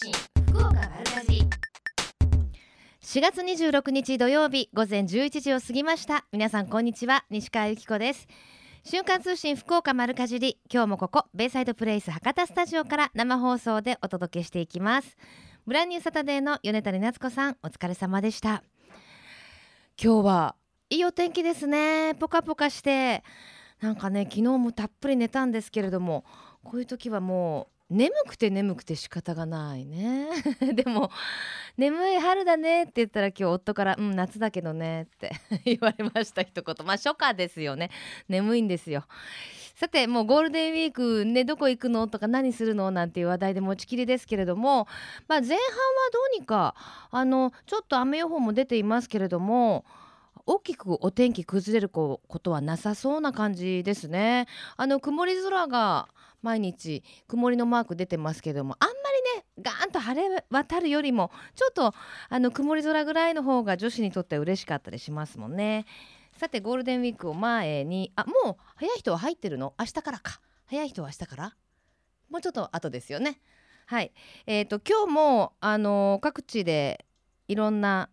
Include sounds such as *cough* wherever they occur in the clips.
信福岡丸かじり。4月26日土曜日午前11時を過ぎました。皆さんこんにちは西川由紀子です。瞬間通信福岡丸かじり。今日もここベイサイドプレイス博多スタジオから生放送でお届けしていきます。ブランニューサタデーの米谷夏子さんお疲れ様でした。今日はいいお天気ですね。ポカポカして。なんかね昨日もたっぷり寝たんですけれどもこういう時はもう眠くて眠くて仕方がないね。*laughs* でも眠い春だねって言ったら今日夫からうん夏だけどねって *laughs* 言われました一言。まあ初夏ですよね。眠いんですよ。さてもうゴールデンウィークねどこ行くのとか何するの？なんていう話題で持ちきりですけれども、まあ、前半はどうにかあのちょっと雨予報も出ていますけれども大きくお天気崩れることはなさそうな感じですね。あの曇り空が毎日曇りのマーク出てますけどもあんまりねガーンと晴れ渡るよりもちょっとあの曇り空ぐらいの方が女子にとっては嬉しかったりしますもんね。さてゴールデンウィークを前にあもう早い人は入ってるの？明日からか早い人は明日から？もうちょっと後ですよね。はいえーと、今日も、あのー、各地でいろんな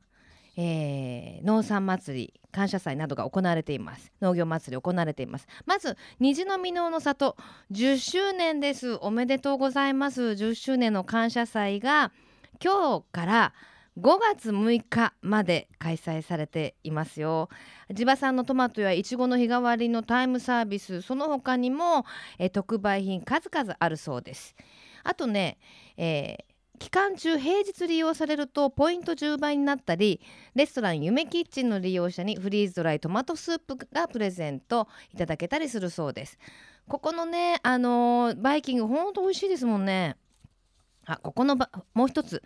えー、農産祭り感謝祭などが行われています。農業祭り行われています。まず虹の箕面の里10周年です。おめでとうございます。10周年の感謝祭が今日から5月6日まで開催されていますよ。地場産のトマトやいちごの日替わりのタイムサービスその他にもえ特売品数々あるそうです。あとね、えー期間中平日利用されるとポイント10倍になったりレストラン夢キッチンの利用者にフリーズドライトマトスープがプレゼントいただけたりするそうです。ここのねあのー、バイキングほんと美味しいですもんね。あここのばもう一つ。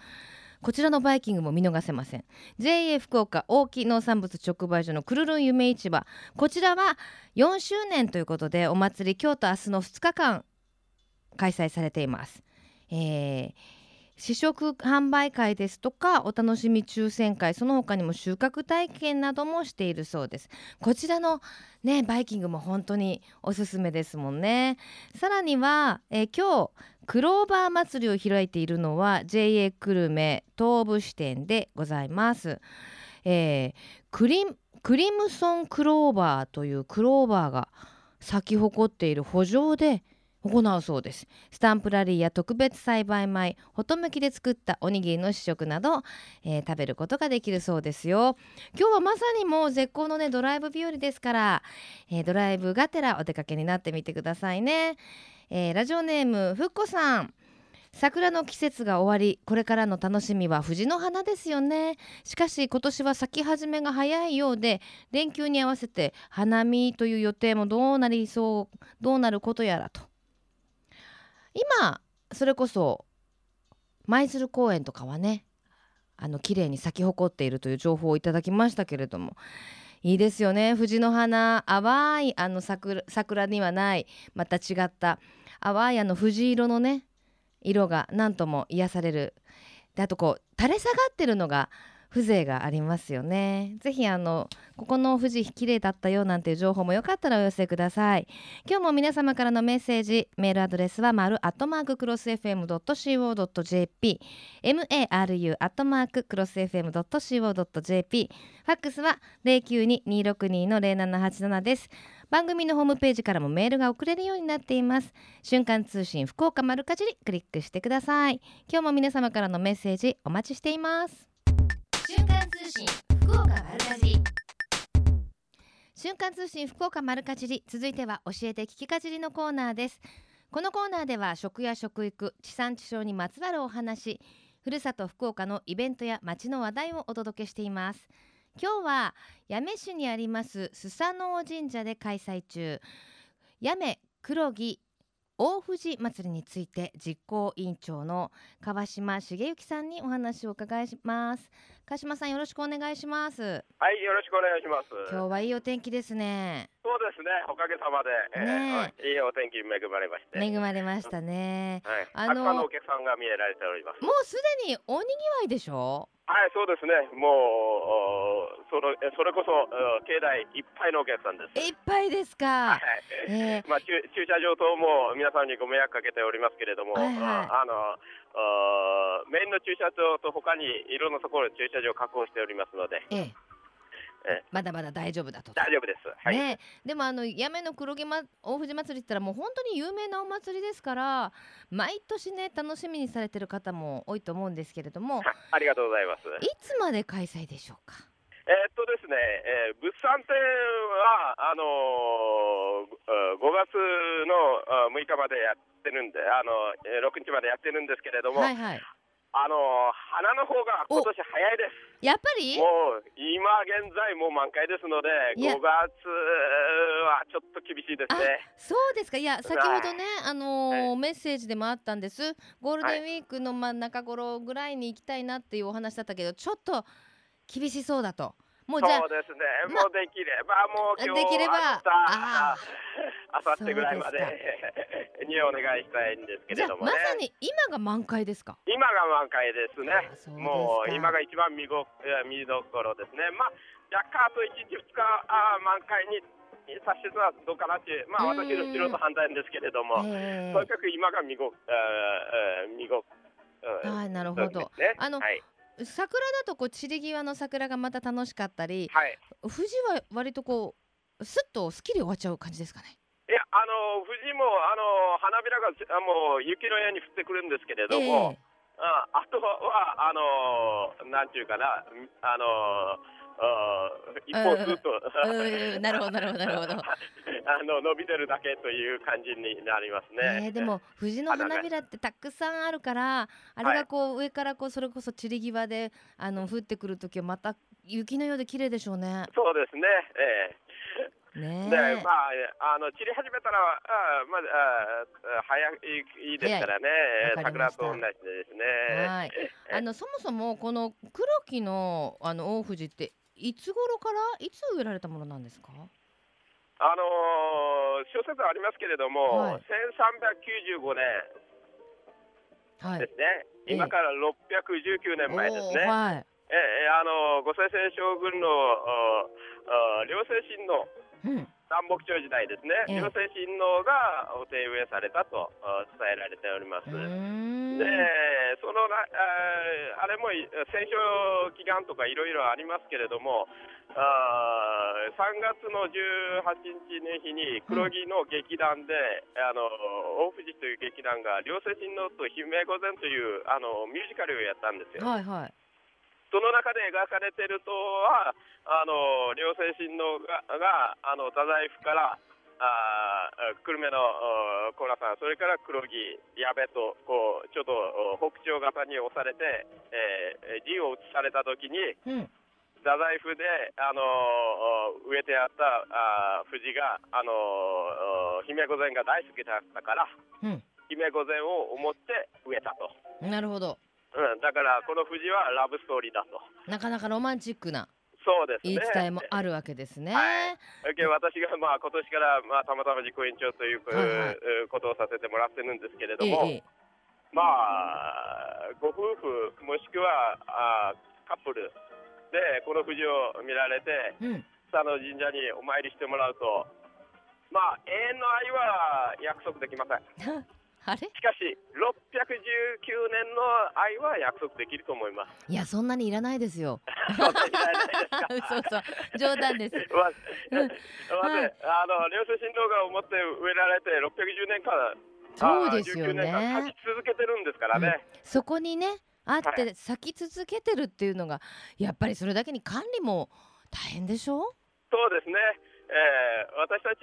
こちらのバイキングも見逃せません。JA 福岡大木農産物直売所のくるるん夢市場。こちらは4周年ということでお祭り今日と明日の2日間開催されています。えー試食販売会ですとかお楽しみ抽選会その他にも収穫体験などもしているそうです。こちらのねバイキングも本当におすすめですもんね。さらには、えー、今日クローバー祭りを開いているのは JA 久留米東部支店でございます、えー、クリクリムソンクローバーというクローバーが咲き誇っている圃場で行うそうです。スタンプラリーや特別栽培米ほとむきで作ったおにぎりの試食など、えー、食べることができるそうですよ。今日はまさにもう絶好のねドライブ日和ですから、えー、ドライブがてらお出かけになってみてくださいね、えー、ラジオネームふっこさん。桜の季節が終わりこれからの楽しみは藤の花ですよね。しかし今年は咲き始めが早いようで連休に合わせて花見という予定もどうなりそうどうなることやらと。今それこそ舞鶴公園とかはねあの綺麗に咲き誇っているという情報をいただきましたけれどもいいですよね。藤の花淡いあの桜桜にはないまた違った淡いあの藤色のね色が何とも癒される。であとこう垂れ下がってるのが風情がありますよね。ぜひあのここの富士綺麗だったよなんていう情報もよかったらお寄せください。今日も皆様からのメッセージメールアドレスは丸アットマーククロス FM.co.jp maru アットマーククロス FM.co.jp ファックスは092262の0787です。番組のホームページからもメールが送れるようになっています。瞬間通信福岡丸かじりクリックしてください。今日も皆様からのメッセージお待ちしています。通信福岡丸かじり。瞬間通信福岡丸かじり続いては教えて聞きかじりのコーナーです。このコーナーでは食や食育地産地消にまつわるお話ふるさと福岡のイベントや街の話題をお届けしています。今日は八女市にありますスサノオ神社で開催中。八女黒木大藤祭りについて実行委員長の川島茂之さんにお話を伺います。川島さんよろしくお願いします。はいよろしくお願いします。今日はいいお天気ですね。そうですねおかげさまで、ねえ。ー、いいお天気恵まれまして。恵まれましたね、はい、あのお客さんが見えられております。もうすでに大にぎわいでしょ？はい、そうですね。もうそれそれこそ境内いっぱいのお客さんです。いっぱいですか？はい。えー、*laughs* まあ駐車場等も皆さんにご迷惑かけておりますけれども、はいはい、あのメインの駐車場と他にいろんなところ駐車場を確保しておりますので、えええまだまだ大丈夫だと。大丈夫です。はい。ね、でもあの八女の黒毛、ま、大藤祭りって言ったらもう本当に有名なお祭りですから毎年ね楽しみにされてる方も多いと思うんですけれどもはありがとうございます。いつまで開催でしょうか？えーっとですね、えー物産展はあのー、5月のあ6日までやってるんで、あのえー6日までやってるんですけれども、はいはい。あのー花の方が今年早いです。やっぱり？もう今現在もう満開ですので、いや。5月はちょっと厳しいですね。そうですか。いや先ほどねあのーメッセージでもあったんです。ゴールデンウィークの真ん中頃ぐらいに行きたいなっていうお話だったけどちょっと厳しそうだともうじゃあそうですね、まもうできれば、もう今日できればあ明日、明後日ぐらいまでにお願いしたいんですけれどもね。まさに今が満開ですか？今が満開ですね。もう今が一番見ごえー見どころですね。まあ若干あと1日2日あー満開にさせてはどうかなっていう、まあうん。私の素人判断ですけれども、えとにかく今が見ごえーえー見ごえーはいなるほど。ね。あのはい桜だとこう散り際の桜がまた楽しかったりはい。富士は割とこうスッとすっきり終わっちゃう感じですかね？いやあの富士もあの花びらがあもう雪のように降ってくるんですけれども。ああとはあのーなんていうかなあの一方ずっと、なるほどなるほどなるほど。*laughs* あの伸びてるだけという感じになりますね。えーでも藤の花びらってたくさんあるからあれがこう上からこうそれこそ散り際であの降ってくる時はまた雪のようで綺麗でしょうね。そうですね。えねえ。でえまああの散り始めたらあまああ早いですからね。桜と同じでですね。はい。あのそもそもこの黒木のあの大藤っていつ頃からいつ植えられたものなんですか？あのー諸説ありますけれども、はい1395年はいですね、ええ今から619年前ですね。おーはい。ええあの五世戦将軍の両清親王うん。南北朝時代ですね、ええ両清親王がお手植えされたとあ伝えられております。でそのなああれもい戦勝祈願とかいろいろありますけれどもあ3月の18日の日に黒木の劇団で、あの大藤という劇団が両清親王と姫御前というあのミュージカルをやったんですよ。はいはい。その中で描かれているとは、あの両清親王ががあの太宰府からあー久留米のあー小名さん、それから黒木、矢部とこうちょっとお北朝型に押されて、えー、陣を移されたときに、うん。太宰府で、あのー植えてあったあー藤が、あのー姫御前が大好きだったから、うん。姫御前を思って植えたと。なるほど。うん、だからこの藤はラブストーリーだと。なかなかロマンチックなそうですね。言い伝えもあるわけですね。はい私がまあ今年からまあたまたま実行委員長というはいことをさせてもらってるんですけれどええも、ええまあご夫婦もしくはあカップルでこの富士を見られてうん。佐野神社にお参りしてもらうとまあ永遠の愛は約束できません *laughs* あれ？しかし619年の愛は約束できると思います。いやそんなにいらないですよ。そうそう。冗談です。*laughs* わうん。まはい。あの両親親王が思って植えられて610年間そうですよあー19年間ね咲き続けてるんですからね、そこにねあっはて咲き続けてるっていうのがやっぱりそれだけに管理も大変でしょ？そうですね、えー私たち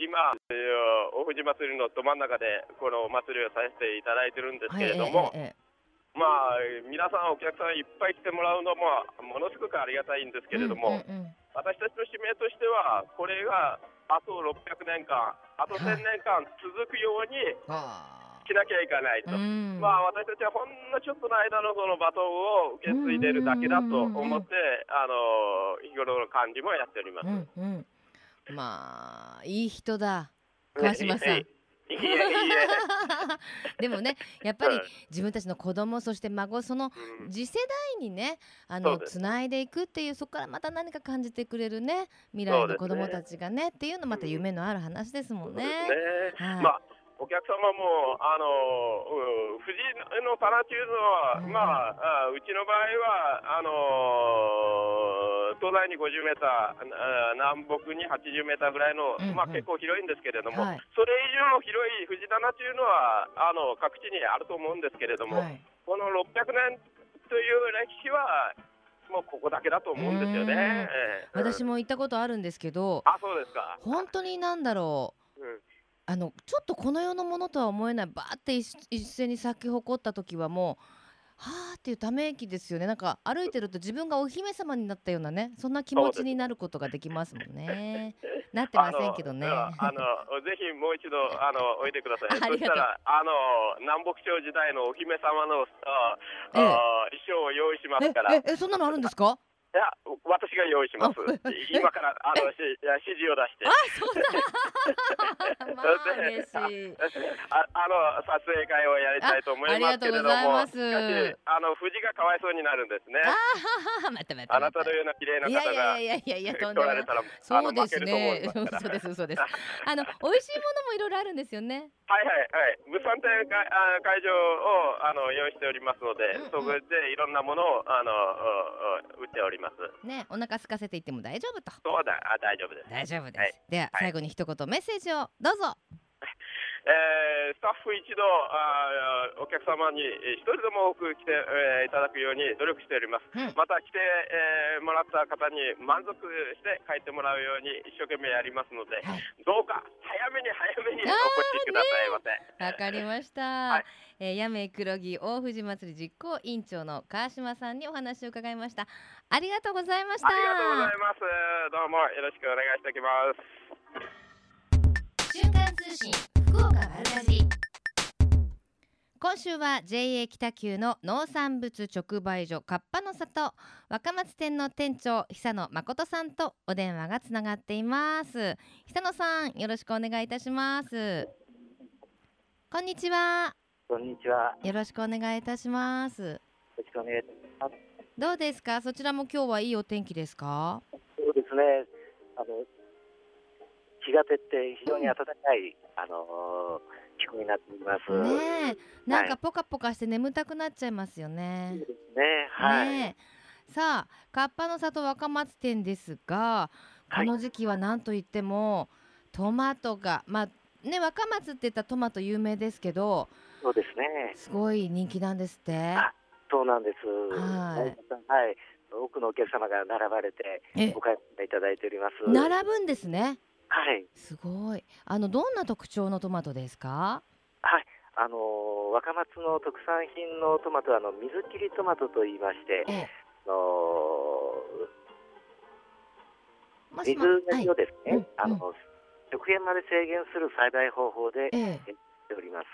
今、えー大藤祭りのど真ん中でこのお祭りをさせていただいてるんですけれども、ええええまあ皆さんお客さんいっぱい来てもらうのもものすごくありがたいんですけれども、うんうんうん私たちの使命としてはこれがあと600年間あと1000年間続くようにあしなきゃいけないと。まあ私たちはほんのちょっとの間のそのバトンを受け継いでるだけだと思って、あの日頃の管理もやっております。うんうんまあいい人だ川島さん。*laughs* でもねやっぱりうん自分たちの子供そして孫そのうん。次世代にねあのつないでいくっていうそこからまた何か感じてくれるね未来の子供たちがねっていうのまた夢のある話ですもんね。お客様も、あのうん富士の棚というのは、うん。まああ、うちの場合は、あの東西に50メーター、あ南北に80メーターぐらいの、まあ、結構広いんですけれども、はい。それ以上広い富士棚というのはあの各地にあると思うんですけれども、はい。この600年という歴史は、もうここだけだと思うんですよね。ええ。私も行ったことあるんですけどあ、そうですか。本当になんだろう。うんあのちょっとこの世のものとは思えないバーって一一斉に咲き誇った時はもうはーっていうため息ですよね。なんか歩いてると自分がお姫様になったようなねそんな気持ちになることができますもんね。なってませんけどね。あのあのぜひもう一度あのおいでください。*laughs* ありがとう。そしたらあの南北朝時代のお姫様のあええ。あ衣装を用意しますから。ええそんなのあるんですか？や私が用意します。今からあの指示を出して。そんな *laughs* まあ嬉しい。*laughs* ああの撮影会をやりたいと思いますけれども、あの富士がかわいそうになるんですね。あ待って待ってあなたのような綺麗な方がいやいやいやいやとん来でもない。られたら。そうですね。ますから。嘘です嘘です。あの美味しいものもいろいろあるんですよね。はいはいはい、物産展会あ会場をあの用意しておりますので、そこでいろんなものをあのうう売っております。ねお腹空かせていっても大丈夫と。そうだ、あ大丈夫です。大丈夫です、はい。では、はい。最後に一言メッセージをどうぞ。えースタッフ一同あーお客様にえー一人でも多く来て、えーいただくように努力しております。うん。また来て、えーもらった方に満足して帰ってもらうように一生懸命やりますので、はい。どうか早めに早めにお越しくださいませ。わかりました、はい。えー、やめ黒木大藤祭り実行委員長の川島さんにお話を伺いましたありがとうございましたありがとうございます。どうもよろしくお願いしておきます。瞬間通信福岡丸かじ今週は JA 北九の農産物直売所カッパの里若松店の店長久野誠さんとお電話がつながっています久野さんよろしくお願いいたしますこんにちはこんにちは。よろしくお願いいたしますよろしくお願いします。どうですか？そちらも今日はいいお天気ですか？そうですね。あの日が照って非常に暖かい、あのー気候になっております。ねえなんはいかポカポカして眠たくなっちゃいますよねそうですね。はい。ねえさあカッパの里若松店ですがはいこの時期は何といってもトマトがまあね若松って言ったらトマト有名ですけどそうですね。すごい人気なんですってあそうなんです。はいはい。多くのお客様が並ばれてえお買い物いただいております。並ぶんですねはい。すごいあのどんな特徴のトマトですか？はい。あのー若松の特産品のトマトはあの水切りトマトと言いまして、ええあのー水もしもはいをですね、うんあの直辺まで制限する栽培方法でええやっております。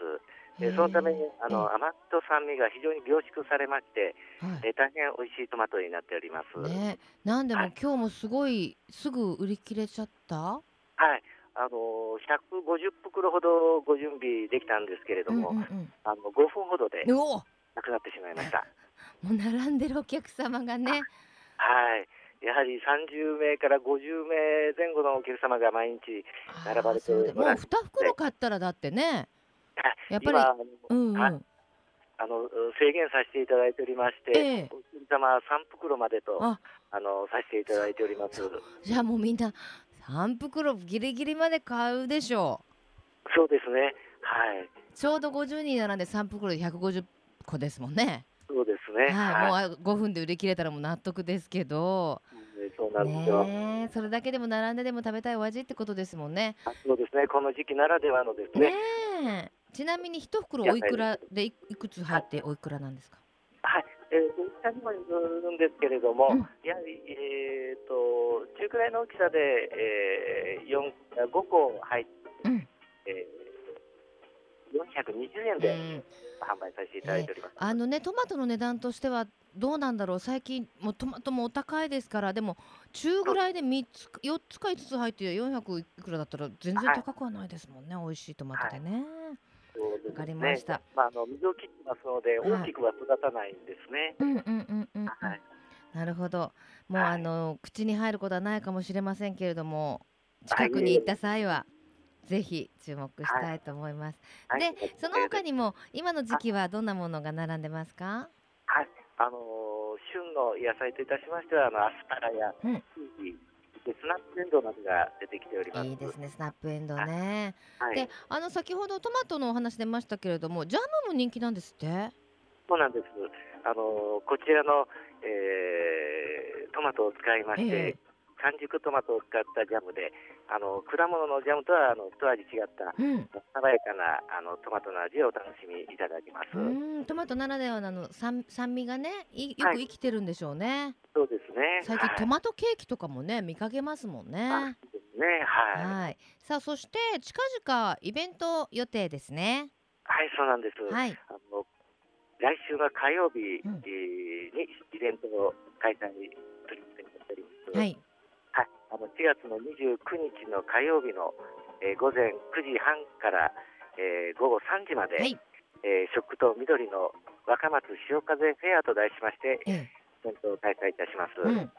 でそのためにあの甘みと酸味が非常に凝縮されまして、はい。え大変美味しいトマトになっております。ねなんでもはい。今日もすごいすぐ売り切れちゃった？はい。あの150袋ほどご準備できたんですけれども、うんうんうん。あの5分ほどでなくなってしまいました。*laughs* もう並んでるお客様がね。はい。やはり30名から50名前後のお客様が毎日、並ばれてもうおられて2袋買ったらだってねはい *laughs* やっぱり今、うんうん、はいあの制限させていただいておりまして、ええお一人様3袋までとああのさせていただいております。じゃあもうみんな3袋ギリギリまで買うでしょそうですね。はい。うちょうど50人並んで3袋で150個ですもんねそうですね。はい、もう5分で売り切れたらもう納得ですけどねそうなんですよ。ねえそれだけでも並んででも食べたいお味ってことですもんねあそうですね。この時期ならではのですね。ねえちなみに1袋おいくらでいいくつ入っておいくらなんですか？はい。えー、と下にもよるんですけれども、うん。やはりえっ、と中くらいの大きさで、えー、四5個入って、うん。えー、420円うでん販売させていただいております。あのねトマトの値段としてはどうなんだろう？最近もうトマトもお高いですからでも中ぐらいで3つ4つか5つ入って400いくらだったら全然高くはないですもんね、美味しいトマトでね、そうですねわかりました。まああの水を切ってますのではい大きくは育たないんですね。うんうんうんうんうん、はい。なるほどもう、はいあの口に入ることはないかもしれませんけれどもはい近くに行った際はぜひ注目したいと思います。はいで、その他にも今の時期はどんなものが並んでますか？はい、あのー旬の野菜といたしましては、あのアスパラやうんでスナップエンドウなどが出てきております。いいですね、スナップエンドウね。はい、で、あの先ほどトマトのお話出ましたけれども、ジャムも人気なんですって？そうなんです。あのーこちらの、えートマトを使いまして、ええ完熟トマトを使ったジャムで、あの果物のジャムとはあの一味違ったうん。爽やかなあのトマトの味をお楽しみいただきます。うん、トマトならではのあの酸酸味がね、いよはいく生きてるんでしょうね。そうですね。最近はいトマトケーキとかもね見かけますもんあね。ね。はい。はい。さあそして近々イベント予定ですね。はい、そうなんです。はい。あの来週の火曜日、にイベントを開催することになっております。はい。はい、あの4月の29日の火曜日の、えー午前9時半から、えー午後3時まで、はい。えー食と緑の若松潮風フェアと題しまして、えイベントを開催いたします。え。うん。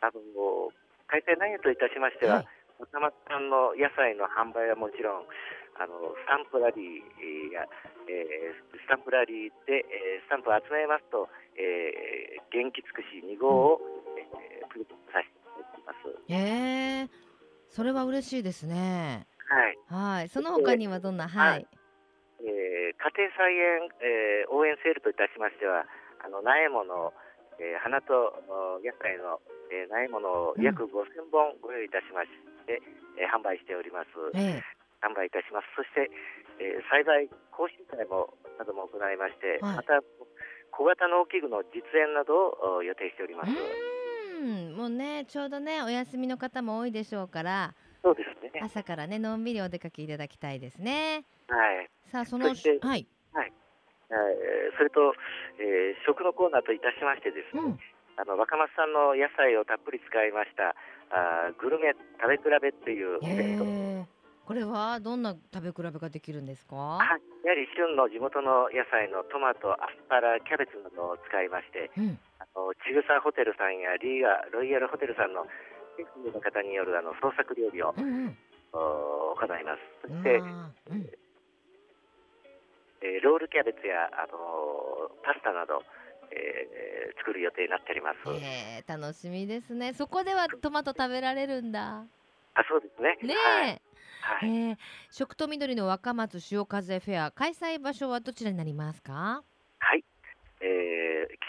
あの開催内容といたしましては、はい。若松産の野菜の販売はもちろん、あのスタンプラリーや、えースタンプラリーで、えースタンプを集めますと、えー元気尽くし2号を、えープレゼントさせてます。ええ。それは嬉しいですね。はいはい。その他にはどんな？はい。えー家庭菜園、えー応援セールといたしましては、あの苗物、えー花とお野菜の、えー苗物を約5000本ご用意いたしまして、えー販売しております。ええ。販売いたします。そして、えー栽培講習会もなども行いまして、はいまた小型農機具の実演などをお予定しております。うーん。もうねちょうどねお休みの方も多いでしょうからそうですね。朝からねのんびりお出かけいただきたいですね。はい。さあそのそしてはい。えーそれと、えー食のコーナーといたしましてですね、うん。あの若松産の野菜をたっぷり使いましたあーグルメ食べ比べっていうイベント、ええ。これはどんな食べ比べができるんですか？はいやはり旬の地元の野菜のトマト、アスパラ、キャベツなどを使いまして、うん。ちぐさホテルさんやリーガロイヤルホテルさんのシェフの方によるあの創作料理をうん行います。そして、うん。えーロールキャベツや、あのーパスタなど、えー作る予定になっております。ええ楽しみですね。そこではトマト食べられるんだ。あそうですね。ねはいえ。はいええ食と緑の若松潮風フェア開催場所はどちらになりますか？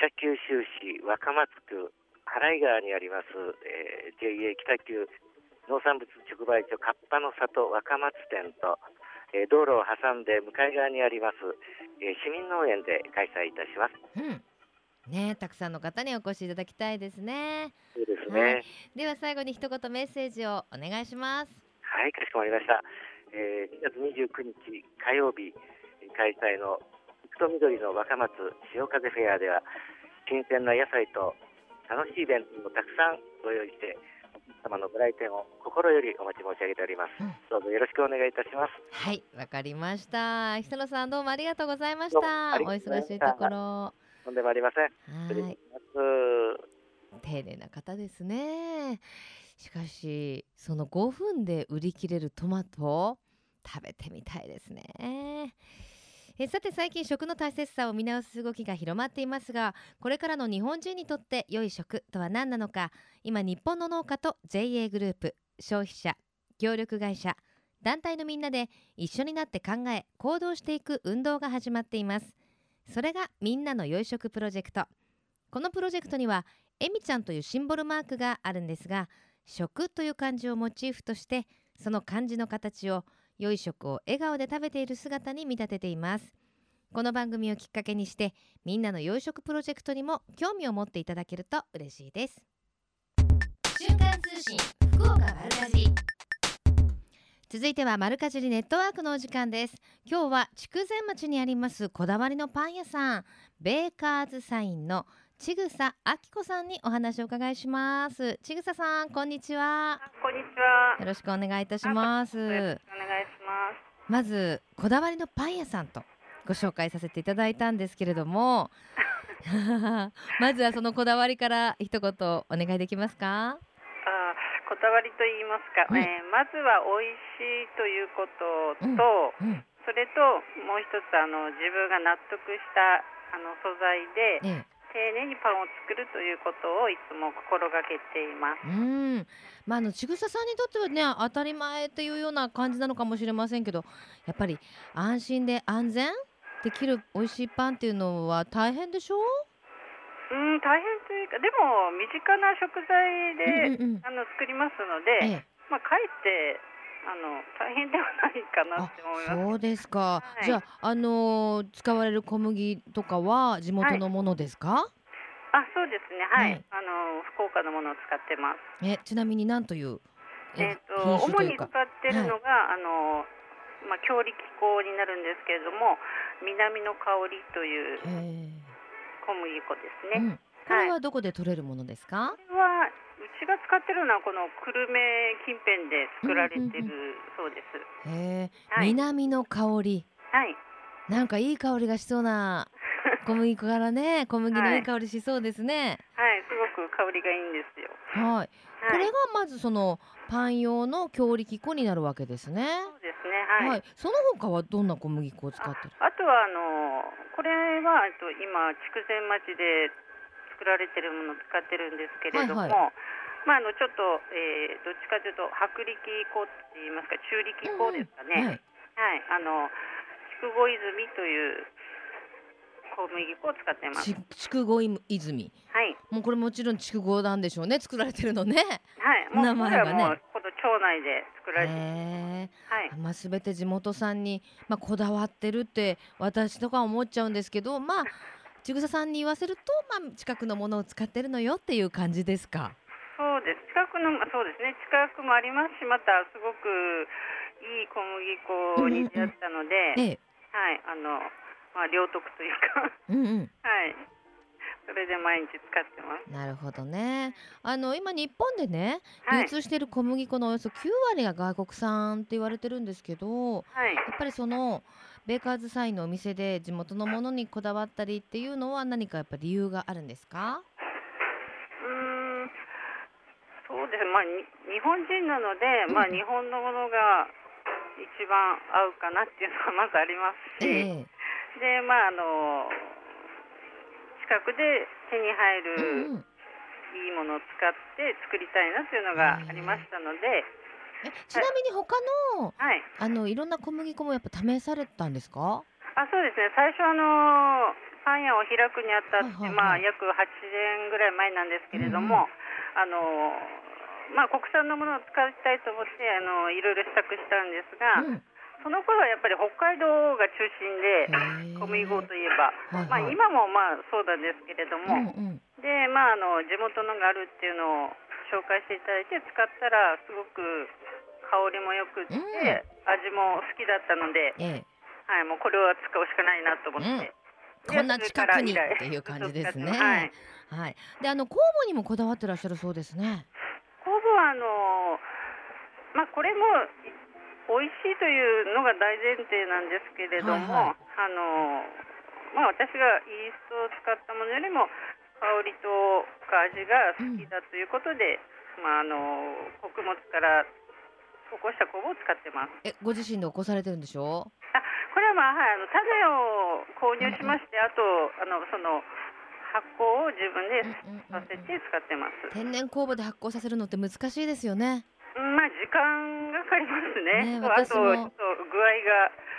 北九州市若松区払川にあります、えー JA 北九農産物直売所カッパの里若松店と、えー道路を挟んで向かい側にあります、えー市民農園で開催いたします。うん。ねえたくさんの方にお越しいただきたいですね。そうですはね。では最後に一言メッセージをお願いします。はい、かしこまりました。えー2月29日火曜日開催の福と緑の若松潮風フェアでは新鮮な野菜と楽しいイベントをたくさんご用意して様のご来店を心よりお待ち申し上げております。うんどうぞよろしくお願いいたします。はい、わかりました。久野さんどうもありがとうございました。お忙したいところ。とんでもありません。はい。丁寧な方ですねしかしその5分で売り切れるトマト食べてみたいですねえさて最近食の大切さを見直す動きが広まっていますがこれからの日本人にとって良い食とは何なのか今日本の農家と JA グループ消費者協力会社団体のみんなで一緒になって考え行動していく運動が始まっています。それがみんなの良い食プロジェクト。このプロジェクトにはえみちゃんというシンボルマークがあるんですが食という漢字をモチーフとしてその漢字の形を良い食を笑顔で食べている姿に見立てています。この番組をきっかけにしてみんなの良い食プロジェクトにも興味を持っていただけると嬉しいです。瞬間通信福岡丸かじり。続いては丸かじりネットワークのお時間です。今日は筑前町にありますこだわりのパン屋さんベーカーズサインのちぐさあきこさんにお話をお伺いします。ちぐささんこんにちは。こんにちは。よろしくお願いいたします。よろしくお願いします。まずこだわりのパン屋さんとご紹介させていただいたんですけれども *laughs* まずはそのこだわりから一言お願いできますか？あーこだわりと言いますか、はい。えーまずは美味しいということと、うんうん。それともう一つあの自分が納得したあの素材でええ丁寧にパンを作るということをいつも心がけています。うん。まああのちぐささんにとってはね当たり前っていうような感じなのかもしれませんけどやっぱり安心で安全できる美味しいパンっていうのは大変でしょ？うん大変というかでも身近な食材で、うんうんうん。あの作りますので、ええ。まあかえってあの大変ではないかなあって思います。そうですか、はい。じゃああのー使われる小麦とかは地元のものですか、あそうですね。はい、はいあの福岡のものを使ってます。えちなみに何というえっ、と品種主に使ってるのが、あのまあ強力粉になるんですけれども南の香りというへ小麦粉ですね。えうん、これはどこで取れるものですか、これはうちが使ってるのはこの久留米近辺で作られてうんうんるそうです。へえ、はい南の香りはい。なんかいい香りがしそうな *laughs* 小麦粉からね小麦のいい香りしそうですねはい、すごく香りがいいんですよ。はい、こはいれが。まずそのパン用の強力粉になるわけですねそうですね。はい。はい、その他はどんな小麦粉を使ってる？あとはあのこれはえっと今筑前町で作られてるものを使ってるんですけれども、はいはまああのちょっと、えーどっちかというと薄力粉って言いますか中力粉ですかね。うんうんはい。あの筑後泉という小麦粉を使ってます。ち筑後泉はいもうこれもちろん筑後なんでしょうね作られてるのねはい。もう名前がねこの町内で作られてはい。まあ、全て地元産に、まあ、こだわってるって私とか思っちゃうんですけどまあちぐささんに言わせると、まあ、近くのものを使ってるのよっていう感じですか？そうです。近くのそうですね。近くもありますし、またすごくいい小麦粉に出会ったので、ええはい、あのまあ両得というか、うんうん、*laughs* はい。それで毎日使ってます。なるほどね。あの今日本でねはい流通している小麦粉のおよそ9割が外国産って言われてるんですけどはい。やっぱりそのベーカーズサインのお店で地元のものにこだわったりっていうのは何かやっぱ理由があるんですか？うーん。そうです。まあに日本人なので、まあ日本のものが一番合うかなっていうのはまずありますし、ええ。でまああの近くで手に入るいいものを使って作りたいなというのがありましたので、えちなみに他のはい。あのいろんな小麦粉もやっぱ試されたんですか？あそうですね。最初あのパン屋を開くにあたって、はいはいはい。まあ約8年ぐらい前なんですけれども、あのまあ国産のものを使いたいと思ってあのいろいろ試作したんですが、うん。その頃はやっぱり北海道が中心で小麦粉といえば、はいはい。まあ今もまあそうなんですけれども、うんうん。でまああの地元のがあるっていうのを紹介していただいて使ったらすごく香りも良くって、うん味も好きだったので、ええはい、もうこれは使うしかないなと思って。こんな近くにっていう感じ *laughs* ですね。はい。はい。で、あの酵母にもこだわってらっしゃるそうですね。酵母はあのまあこれも美味しいというのが大前提なんですけれども、はいはいあのまあ私がイーストを使ったものよりも香りとか味が好きだということで、まああの穀物から起こした酵母を使ってます。え、ご自身で起こされてるんでしょ？あこれはまあ、はい、あの種を購入しまして、あとあのその発酵を自分でさせて使ってます。天然酵母で発酵させるのって難しいですよね。うんまあ時間がかかりますね。ねあとちょっと具合がええ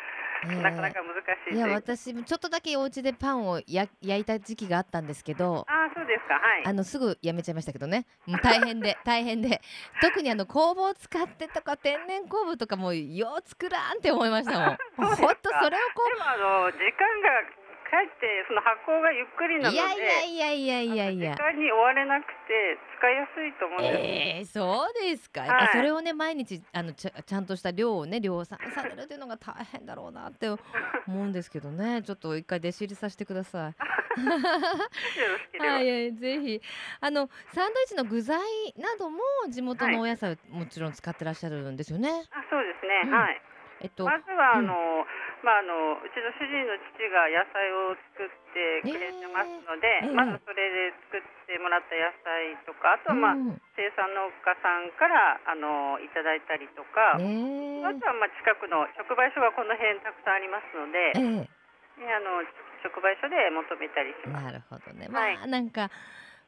なかなか難しいいや私もちょっとだけお家でパンをや焼いた時期があったんですけどああそうですか。はい。あのすぐやめちゃいましたけどね。もう大変で *laughs* 大変で。特にあの酵母を使ってとか天然酵母とかもうよう作らんって思いましたもん。*laughs* ほんとそれをこでもあの時間がかえってその発酵がゆっくりなので、ういやいやいやいやいやいや。時間に追われなくて使いやすいと思うんです。えー、そうですか、やっぱはい。それをね毎日あのちゃちゃんとした量をね量産されるっていうのが大変だろうなって思うんですけどね。*laughs* ちょっと一回弟子入りさせてください。はい、はいぜひ。あのサンドイッチの具材なども地元のお野菜をもちろん使ってらっしゃるんですよね。あそうですね、うん。はい。えっと、まずはあうん。の、まあ、あのうちの主人の父が野菜を作ってくれてますので、ええ。まずそれで作ってもらった野菜とかあとは、まあうん生産農家さんからあのいただいたりとか、ねあとはまあ近くの直売所がこの辺たくさんありますので、ええ。ねあの直売所で求めたりします。なるほどね。まあ、はいなんか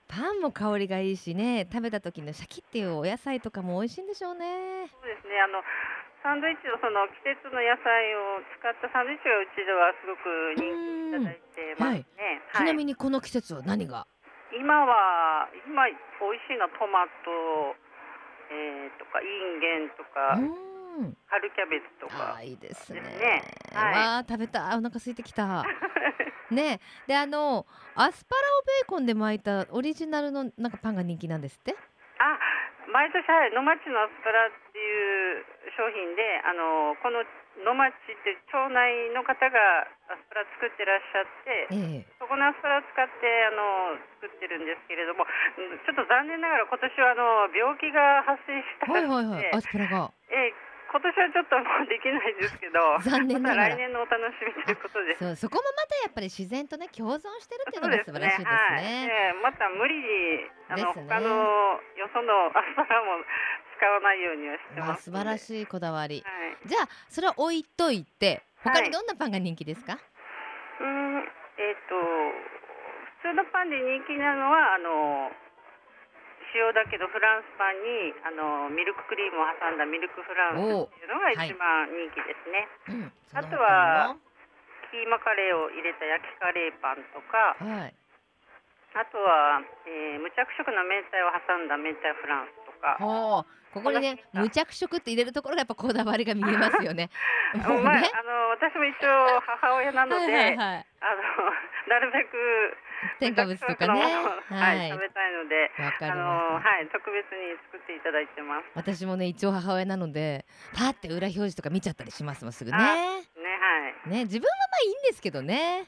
パンも香りがいいしね食べた時のシャキっていうお野菜とかも美味しいんでしょうね。そうですね。あのサンドイッチのその季節の野菜を使ったサンドイッチがうちではすごく人気いただいてますね。ちなみにこの季節は何が？今は今美味しいのはトマト、えー、とかインゲンとかうん。春キャベツとかあーいいですね。はいわあ食べたいお腹空いてきた。*laughs* ねであのアスパラをベーコンで巻いたオリジナルのなんかパンが人気なんですって？あ毎年はい野町のアスパラっていう商品であのこの野町って町内の方がアスパラ作ってらっしゃってええそこのアスパラを使ってあの作ってるんですけれどもうんちょっと残念ながら今年はあの病気が発生したはいので、はいはいアスパラが。ええ今年はちょっともうできないですけど残念ながら。来年のお楽しみということで。そうそこもまたやっぱり自然とね共存してるっていうのが素晴らしいですはい。ね。ええまた無理にあの、ね。他のよそのアスパラも使わないようにはしてます素晴らしいこだわり。はい。じゃあそれは置いといて他はい。にどんなパンが人気ですか？うーんえっ、と普通のパンで人気なのはあの塩だけどフランスパンにあのミルククリームを挟んだミルクフランスっていうのが一番人気ですね、うん。あとはキーマカレーを入れた焼きカレーパンとかはい。あとは、えー無着色の明太を挟んだ明太フランスとかここにね無着色って入れるところがやっぱこだわりが見えますよね。*laughs* もうまあ、ね。あの私も一応母親なので、はいはいはい。あのなるべく添加物とかね。は、はいい。食べたいのでわかりあの。はい特別に作っていただいてます私もね一応母親なのでパって裏表示とか見ちゃったりしますもんすぐね。あねはいね自分はまあいいんですけどね。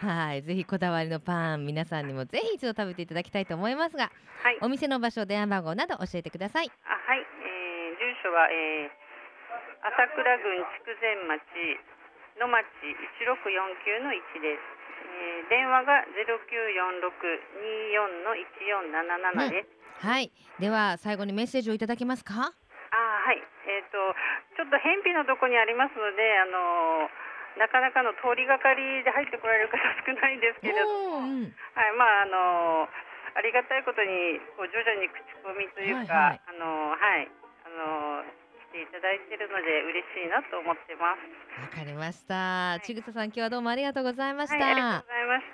はいぜひこだわりのパン皆さんにもぜひ一度食べていただきたいと思いますがはいお店の場所電話番号など教えてください。あはい、えー、住所は、えー、朝倉郡筑前町野町1649の1です、えー、電話が094624の1477です、はい。では最後にメッセージをいただけますか？あはい。えっ、とちょっと偏僻なとこにありますのであのなかなかの通りがかりで入ってこられる方少ないんですけれども、うんうん。はい、まああのありがたいことにこう徐々に口コミというか、はいはい。あのはい。あのしていただいているので嬉しいなと思ってます。わかりました。ちぐささん今日はどうもありがとうございました。はい、ありがとうございまし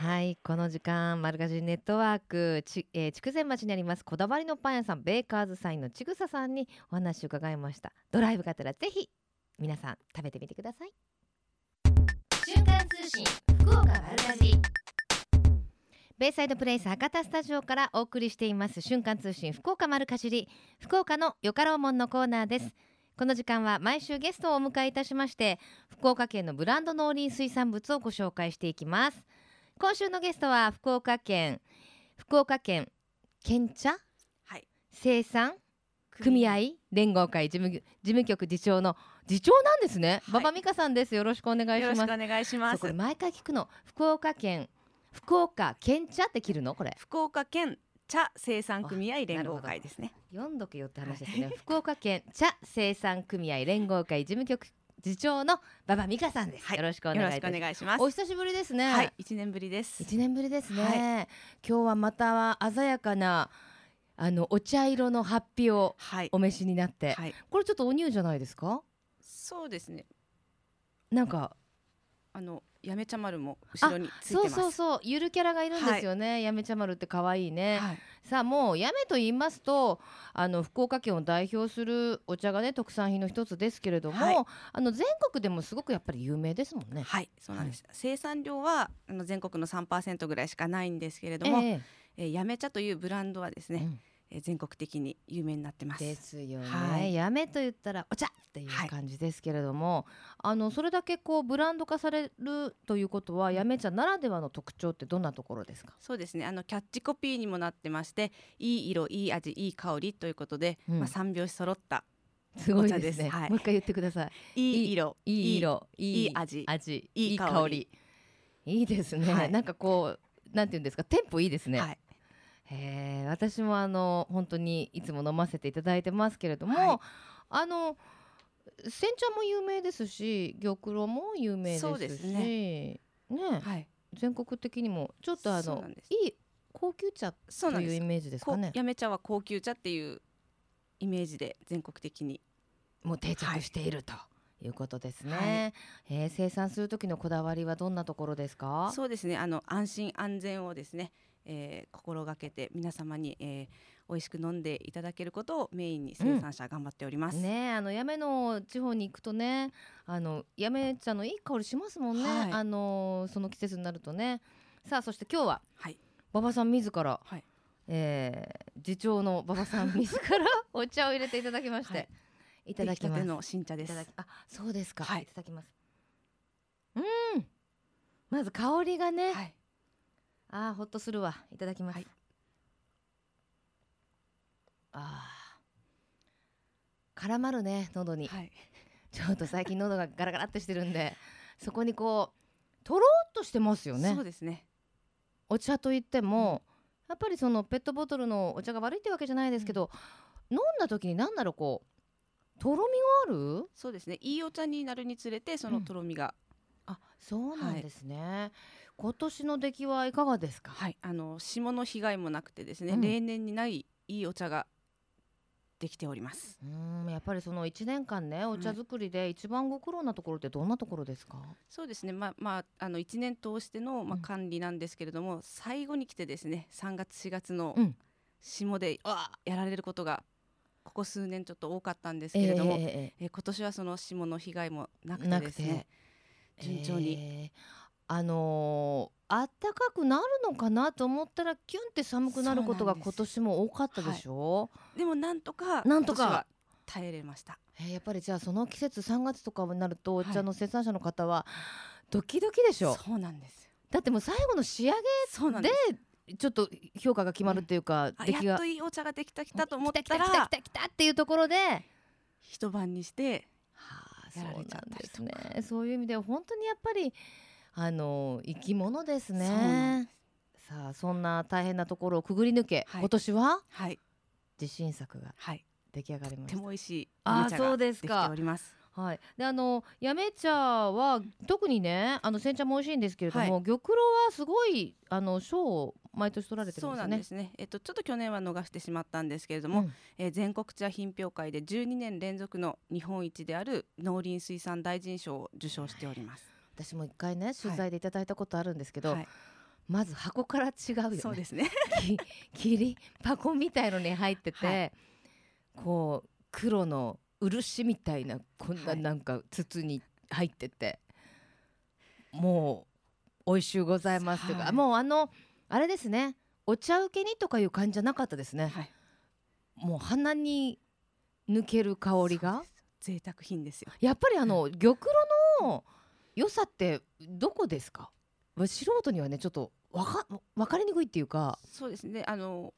た。はい、この時間、マルカジネットワーク、ち、えー、筑前町にあります。こだわりのパン屋さん、ベーカーズサインのちぐささんにお話を伺いました。ドライブがてら、ぜひ皆さん食べてみてください。瞬間通信福岡マルカジ。ベイサイドプレイス博多スタジオからお送りしています。瞬間通信福岡丸かじり。福岡のよかろうもんのコーナーです。この時間は毎週ゲストをお迎えいたしまして福岡県のブランド農林水産物をご紹介していきます。今週のゲストは福岡県福岡県県茶？はい。生産？組合。連合会？事務事務局次長の？次長なんですね、はい。馬場美香さんです。よろしくお願いします。よろしくお願いしま毎回聞くの。福岡県福岡県茶って切るの？これ。福岡県茶生産組合連合会ですね。読んどけよって話ですね。福岡県茶生産組合連合会事務局次長の馬場美香さんです、はい。よろしくお願いします。お久しぶりですね、はい。一年ぶりです。一年ぶりですね、は今日はまた鮮やかなあのお茶色のハッピーをはい。お召しになって、はい。これちょっとおニューじゃないですか？そうですね。なんかあのやめ茶丸も後ろについてそうます。そうそうゆるキャラがいるんですよね、やめちゃまるって可愛いね、はい。さあもうやめと言いますとあの福岡県を代表するお茶がね特産品の一つですけれども、はい。あの全国でもすごくやっぱり有名ですもんね。はいそうなんです、生産量はあの全国の3%ぐらいしかないんですけれども、ええ。えーやめ茶というブランドはですね、うんえー全国的に有名になってます。ですよね、はい。やめと言ったらお茶っていうはい。感じですけれども、あのそれだけこうブランド化されるということはやめ茶ならではの特徴ってどんなところですか、そうですね。あのキャッチコピーにもなってましていい色いい味いい香りということで、うん。まあ、三拍子揃ったすごいですね。す。はい。もう一回言ってください。いい色いい色いいい味味いいいい香り。いいですね、はい。なんかこうなんていうんですか？テンポいいですね、はいへえ私もあの本当にいつも飲ませていただいてますけれども、はい。あの煎茶も有名ですし玉露も有名ですしそうですね。はい。全国的にもちょっとあのいい高級茶というイメージですかね。やめ茶は高級茶っていうイメージで全国的に。もう定着しているということですね、はい。えー生産する時のこだわりはどんなところですか？そうですね。あの安心安全をですね、えー心がけて皆様に、えー、美味しく飲んでいただけることをメインに生産者頑張っております、ねあの八女の地方に行くとねあの八女茶のいい香りしますもんね、はい。あのその季節になるとね。さあそして今日ははい。馬場さん自ら、はい。えー次長の馬場さん自ら *laughs* お茶を入れていただきまして、はい。い、ただきます。の新茶です。あそうですか、はい。い、ただきます。うん。まず香りがね、はいあーほっとするわ。いただきます、はい。あー。絡まるね喉に、はい。ちょっと最近喉がガラガラってしてるんで *laughs* そこにこうとろっとしてますよね。そうですね。お茶といっても、やっぱりそのペットボトルのお茶が悪いってわけじゃないですけど、飲んだ時に何だろうこうとろみがある？そうですね。いいお茶になるにつれてそのとろみが、あそうなんですね、今年の出来はいかがですか？はいあの霜の被害もなくてですね、うん。例年にないいいお茶ができております。うーんやっぱりその1年間ねお茶作りで一番ご苦労なところってどんなところですか、そうですねまあまああの1年通しての、まあ、うん。管理なんですけれども、最後に来てですね3月4月のうん。霜で、やられることがここ数年ちょっと多かったんですけれども、ええええー今年はその霜の被害もなくてですねて順調に、えーあのーあったかくなるのかなと思ったらキュンって寒くなることが今年も多かったでしょ、でもなんとかなんとか。耐えれました。えーやっぱりじゃあその季節3月とかになるとおはい。茶の生産者の方はドキドキでしょ、そうなんです。よだってもう最後の仕上げででちょっと評価が決まるっていうか、あ出来が。やっといいお茶ができたきたと思った来た来た来たら来た来たっていうところで。一晩にしてやられちゃったりですとかね。そういう意味では本当にやっぱりあの生き物ですね。さあそんな大変なところをくぐり抜け、はい。今年は？はい。自信作がはい。出来上がりとましても美味しいあそうですか。おります。た。はい。であの八女茶は特にねあの煎茶も美味しいんですけれども、玉露はすごいあの賞を毎年取られてるんですよねそうなんで。すね。えっとちょっと去年は逃してしまったんですけれども、うんえー全国茶品評会で12年連続の日本一である農林水産大臣賞を受賞しております。私も一回ね取材でいただいたことあるんですけど、はい、まず箱から違うよね。そうですね。*laughs* き霧箱みたいのに入ってて、はいこう黒の漆みたいなこんなはいなんか筒に入ってて、もう美味しゅうございますというか、はいもうあのあれですね。お茶受けにとかいう感じじゃなかったですね、はい。もう鼻に抜ける香りが。贅沢品ですよ。やっぱりあの玉露の良さってどこですか？素人にはねちょっとわか分かりにくいっていうか。そうですね。あの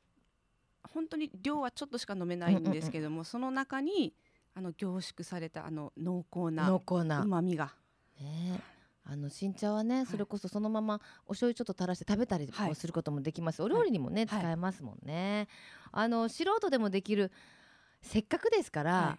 本当に量はちょっとしか飲めないんですけども、その中にあの凝縮されたあの濃厚な濃厚な。旨味が。ねえあの新茶はね、それこそそのままお醤油ちょっと垂らして食べたりすることもできます、お料理にもね、はい使えますもんね。あの素人でもできるせっかくですから、はい。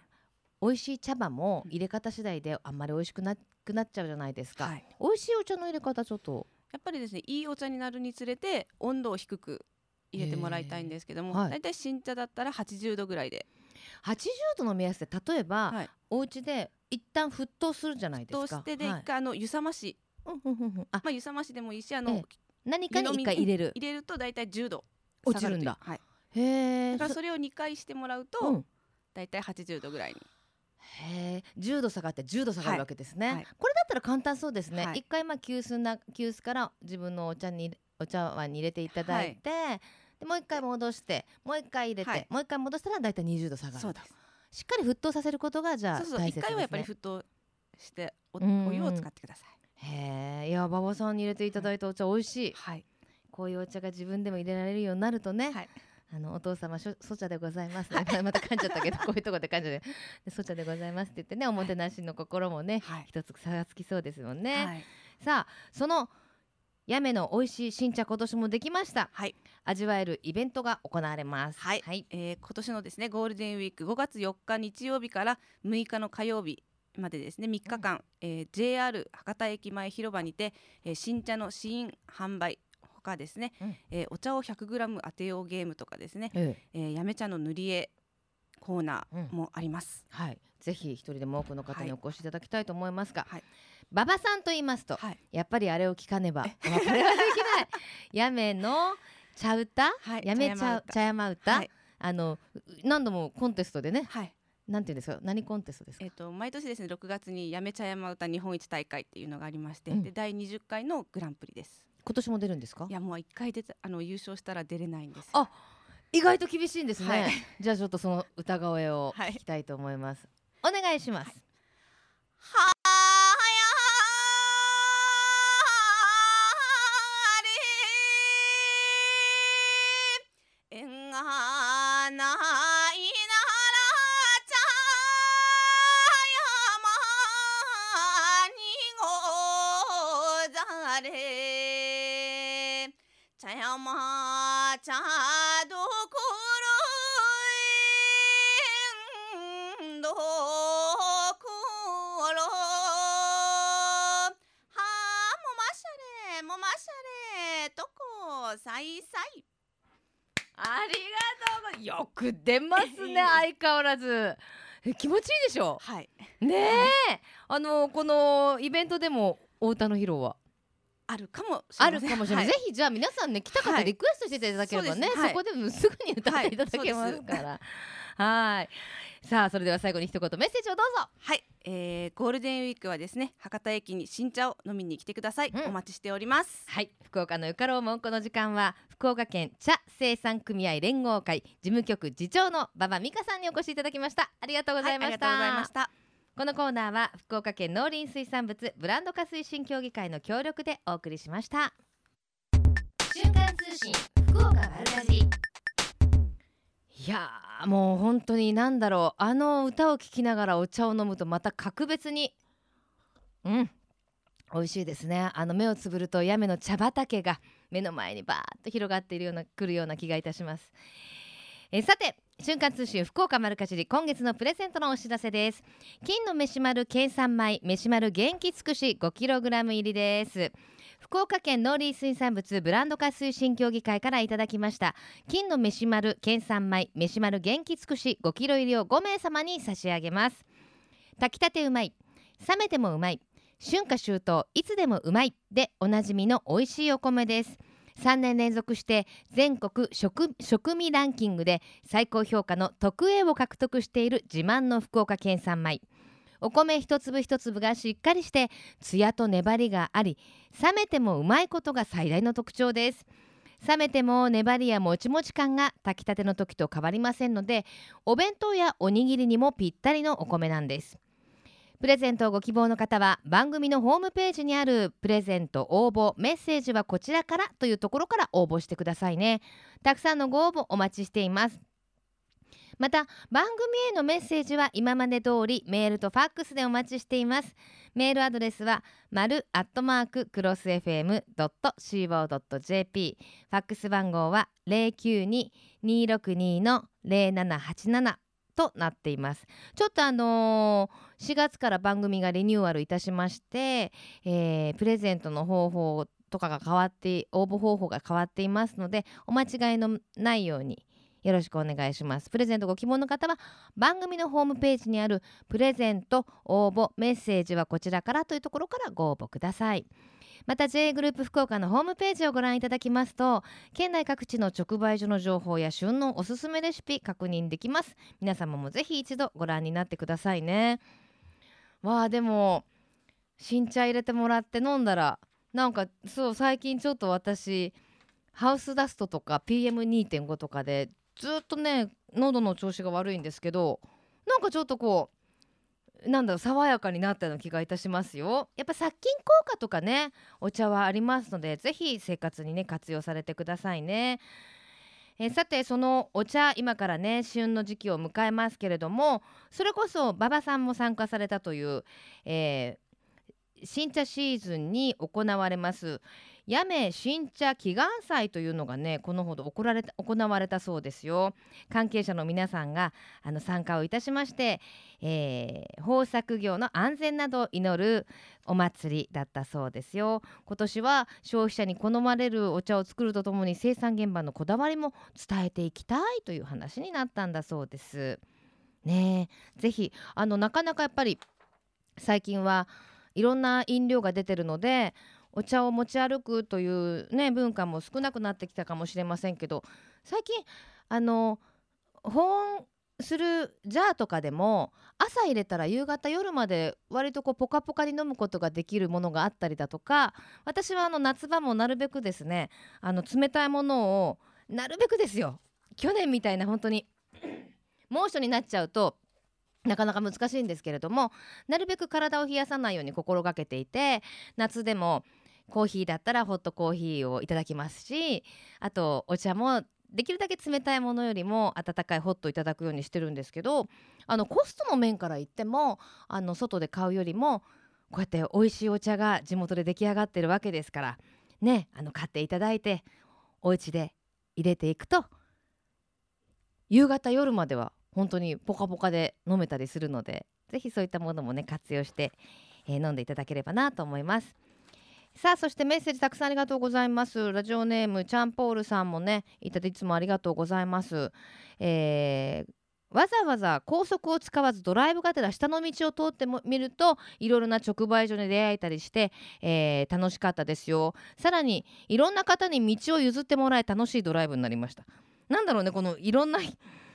美味しい茶葉も入れ方次第であんまり美味しくなくなっちゃうじゃないですか、はい。美味しいお茶の入れ方ちょっと。やっぱりですねいいお茶になるにつれて温度を低く入れてもらいたいんですけども、へーはい。だいたい新茶だったら80度ぐらいで、80度の目安で例えば、はい、お家で一旦沸騰するじゃないですか。としてではい。一回あの湯冷まし、まあ湯冷ましでもいいしあの、ええ。何かに一回入れる。入れるとだいたい10度落ちるんだ。はい、へえ。だからそれを2回してもらうと、うん。だいたい80度ぐらいに。へえ。10度下がって10度下がるわけですね、これだったら簡単そうですね、はい。一回まあ急須な急須から自分のお茶にお茶碗に入れていただいて、でもう一回戻してもう一回入れて、はい。もう一回戻したらだいたい20度下がるとそうですしっかり沸騰させることがじゃあそうそう1大切ですね。回はやっぱり沸騰しておうん。お湯を使ってください、へえいや馬場さんに入れていただいたお茶美味しい、はい。こういうお茶が自分でも入れられるようになるとね、はい。あのお父様しょそちゃでございます、ね、*laughs* また噛んじゃったけどこういうとこで噛んじゃでそちゃでございますって言ってねおもてなしの心もね、はい。一つ差がつきそうですもんね、はい。さあそのやめの美味しい新茶今年もできました。はい。味わえるイベントが行われます。はい。はい、えー今年のですねゴールデンウィーク5月4日日曜日から6日の火曜日までですね3日間、えー JR 博多駅前広場にて、えー新茶の試飲販売ほかですね、うん。えーお茶を 100g 当てようゲームとかですね、ええ。えーやめ茶の塗り絵コーナーもあります。はい、ぜひ一人でも多くの方にはお越しいただきたいと思いますが、はい。馬場さんと言いますと、はい。やっぱりあれを聞かねばお別れはできない。*laughs* やめの茶歌、はい。やめ茶茶山歌、はい。あの何度もコンテストでねはい。なんていうんですか？何コンテストですか、えっと毎年ですね6月にやめ茶山歌日本一大会っていうのがありまして、うん。で第20回のグランプリです。今年も出るんですか？いやもう一回出たあの優勝したら出れないんです。あ意外と厳しいんですね、はい。*laughs* じゃあちょっとその歌声をはい。聞きたいと思います、お願いします、はい。茶山茶山ありがとうございます。よく出ますね *laughs* 相変わらず。え気持ちいいでしょ？はい。ねえ、あのこのイベントでもお歌の披露は？あるかもしれあるかもしれない、はぜひじゃあ皆さんね来た方はい。リクエストしていただければね、はい。そこでもすぐに歌っていただけますから。はいさあそれでは最後に一言メッセージをどうぞ。はい、えー、ゴールデンウィークはですね博多駅に新茶を飲みに来てください、うん。お待ちしております。はい。福岡のゆかろうもんこの時間は福岡県茶生産組合連合会事務局次長の馬場美香さんにお越しいただきました。ありがとうございました、はい、ありがとうございました。このコーナーは福岡県農林水産物ブランド化推進協議会の協力でお送りしました。瞬間通信福岡丸かじりいやーもう本当になんだろう。あの歌を聴きながらお茶を飲むとまた格別に。うん。美味しいですね。あの目をつぶると八女の茶畑が目の前にバーッと広がっているような来るような気がいたします。えさて瞬間通信福岡丸かじり今月のプレゼントのお知らせです。金の飯丸計算米飯丸元気尽くし 5kg 入りです。福岡県農林水産物ブランド化推進協議会からいただきました。金の飯丸県産米飯丸元気尽くし 5kg 入りを5名様に差し上げます。炊きたてうまい冷めてもうまい春夏秋冬いつでもうまいでおなじみの美味しいお米です。3年連続して全国食食味ランキングで最高評価の特 A を獲得している自慢の福岡県産米。お米一粒一粒がしっかりしてツヤと粘りがあり冷めてもうまいことが最大の特徴です。冷めても粘りやもちもち感が炊きたての時と変わりませんのでお弁当やおにぎりにもぴったりのお米なんです。プレゼントをご希望の方は番組のホームページにあるプレゼント応募メッセージはこちらからというところから応募してくださいね。たくさんのご応募お待ちしています。また番組へのメッセージは今まで通りメールとファックスでお待ちしています。メールアドレスは丸アットマーククロス FM.co.jp ファックス番号は092-262の0787となっています。ちょっとあのー4月から番組がリニューアルいたしまして、えープレゼントの方法とかが変わって応募方法が変わっていますのでお間違いのないようによろしくお願いします。プレゼントご希望の方は番組のホームページにあるプレゼント応募メッセージはこちらからというところからご応募ください。また J グループ福岡のホームページをご覧いただきますと県内各地の直売所の情報や旬のおすすめレシピ確認できます。皆様もぜひ一度ご覧になってくださいね。わあでも新茶入れてもらって飲んだらなんかそう最近ちょっと私ハウスダストとか PM2.5 とかでずっとね喉の調子が悪いんですけどなんかちょっとこうなんだろう爽やかになったような気がいたしますよ。やっぱ殺菌効果とかねお茶はありますのでぜひ生活にね活用されてくださいね。えさてそのお茶今からね旬の時期を迎えますけれどもそれこそ馬場さんも参加されたという、えー新茶シーズンに行われます八女新茶祈願祭というのがねこのほど行われた行われたそうですよ。関係者の皆さんがあの参加をいたしまして、えー豊作業の安全などを祈るお祭りだったそうですよ。今年は消費者に好まれるお茶を作るとともに生産現場のこだわりも伝えていきたいという話になったんだそうです。ねえぜひあのなかなかやっぱり最近はいろんな飲料が出てるのでお茶を持ち歩くというね文化も少なくなってきたかもしれませんけど最近あの保温するジャーとかでも朝入れたら夕方夜まで割とこうポカポカに飲むことができるものがあったりだとか私はあの夏場もなるべくですねあの冷たいものをなるべくですよ去年みたいな本当に猛暑になっちゃうとなかなか難しいんですけれどもなるべく体を冷やさないように心がけていて夏でもコーヒーだったらホットコーヒーをいただきますしあとお茶もできるだけ冷たいものよりも温かいホットをいただくようにしてるんですけどあのコストの面から言ってもあの外で買うよりもこうやって美味しいお茶が地元で出来上がってるわけですからねあの買っていただいてお家で入れていくと夕方夜までは本当にポカポカで飲めたりするのでぜひそういったものもね活用して、えー飲んでいただければなと思います。さあそしてメッセージたくさんありがとうございます。ラジオネームチャンポールさんもねいただいていつもありがとうございます、えーわざわざ高速を使わずドライブがてら下の道を通ってもみるといろいろな直売所に出会えたりして、えー楽しかったですよ。さらにいろんな方に道を譲ってもらえ楽しいドライブになりました。なんだろうねこのいろんな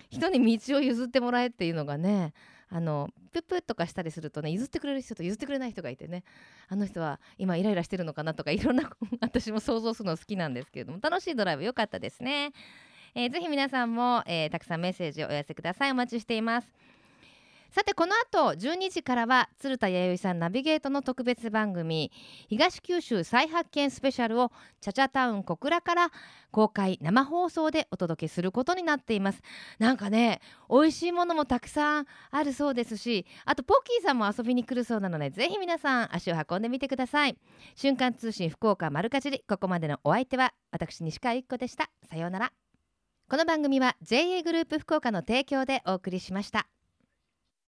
人に道を譲ってもらえっていうのがね。あのプップッとかしたりするとね譲ってくれる人と譲ってくれない人がいてねあの人は今イライラしてるのかなとかいろんな *laughs* 私も想像するの好きなんですけれども楽しいドライブ良かったですね、えーぜひ皆さんも、えーたくさんメッセージをお寄せください。お待ちしています。さてこの後12時からは鶴田弥生さんナビゲートの特別番組東九州再発見スペシャルをチャチャタウン小倉から公開生放送でお届けすることになっています。なんかね美味しいものもたくさんあるそうですしあとポッキーさんも遊びに来るそうなのでぜひ皆さん足を運んでみてください。瞬間通信福岡丸かじりここまでのお相手は私西川由紀子でした。さようなら。この番組は JA グループ福岡の提供でお送りしました。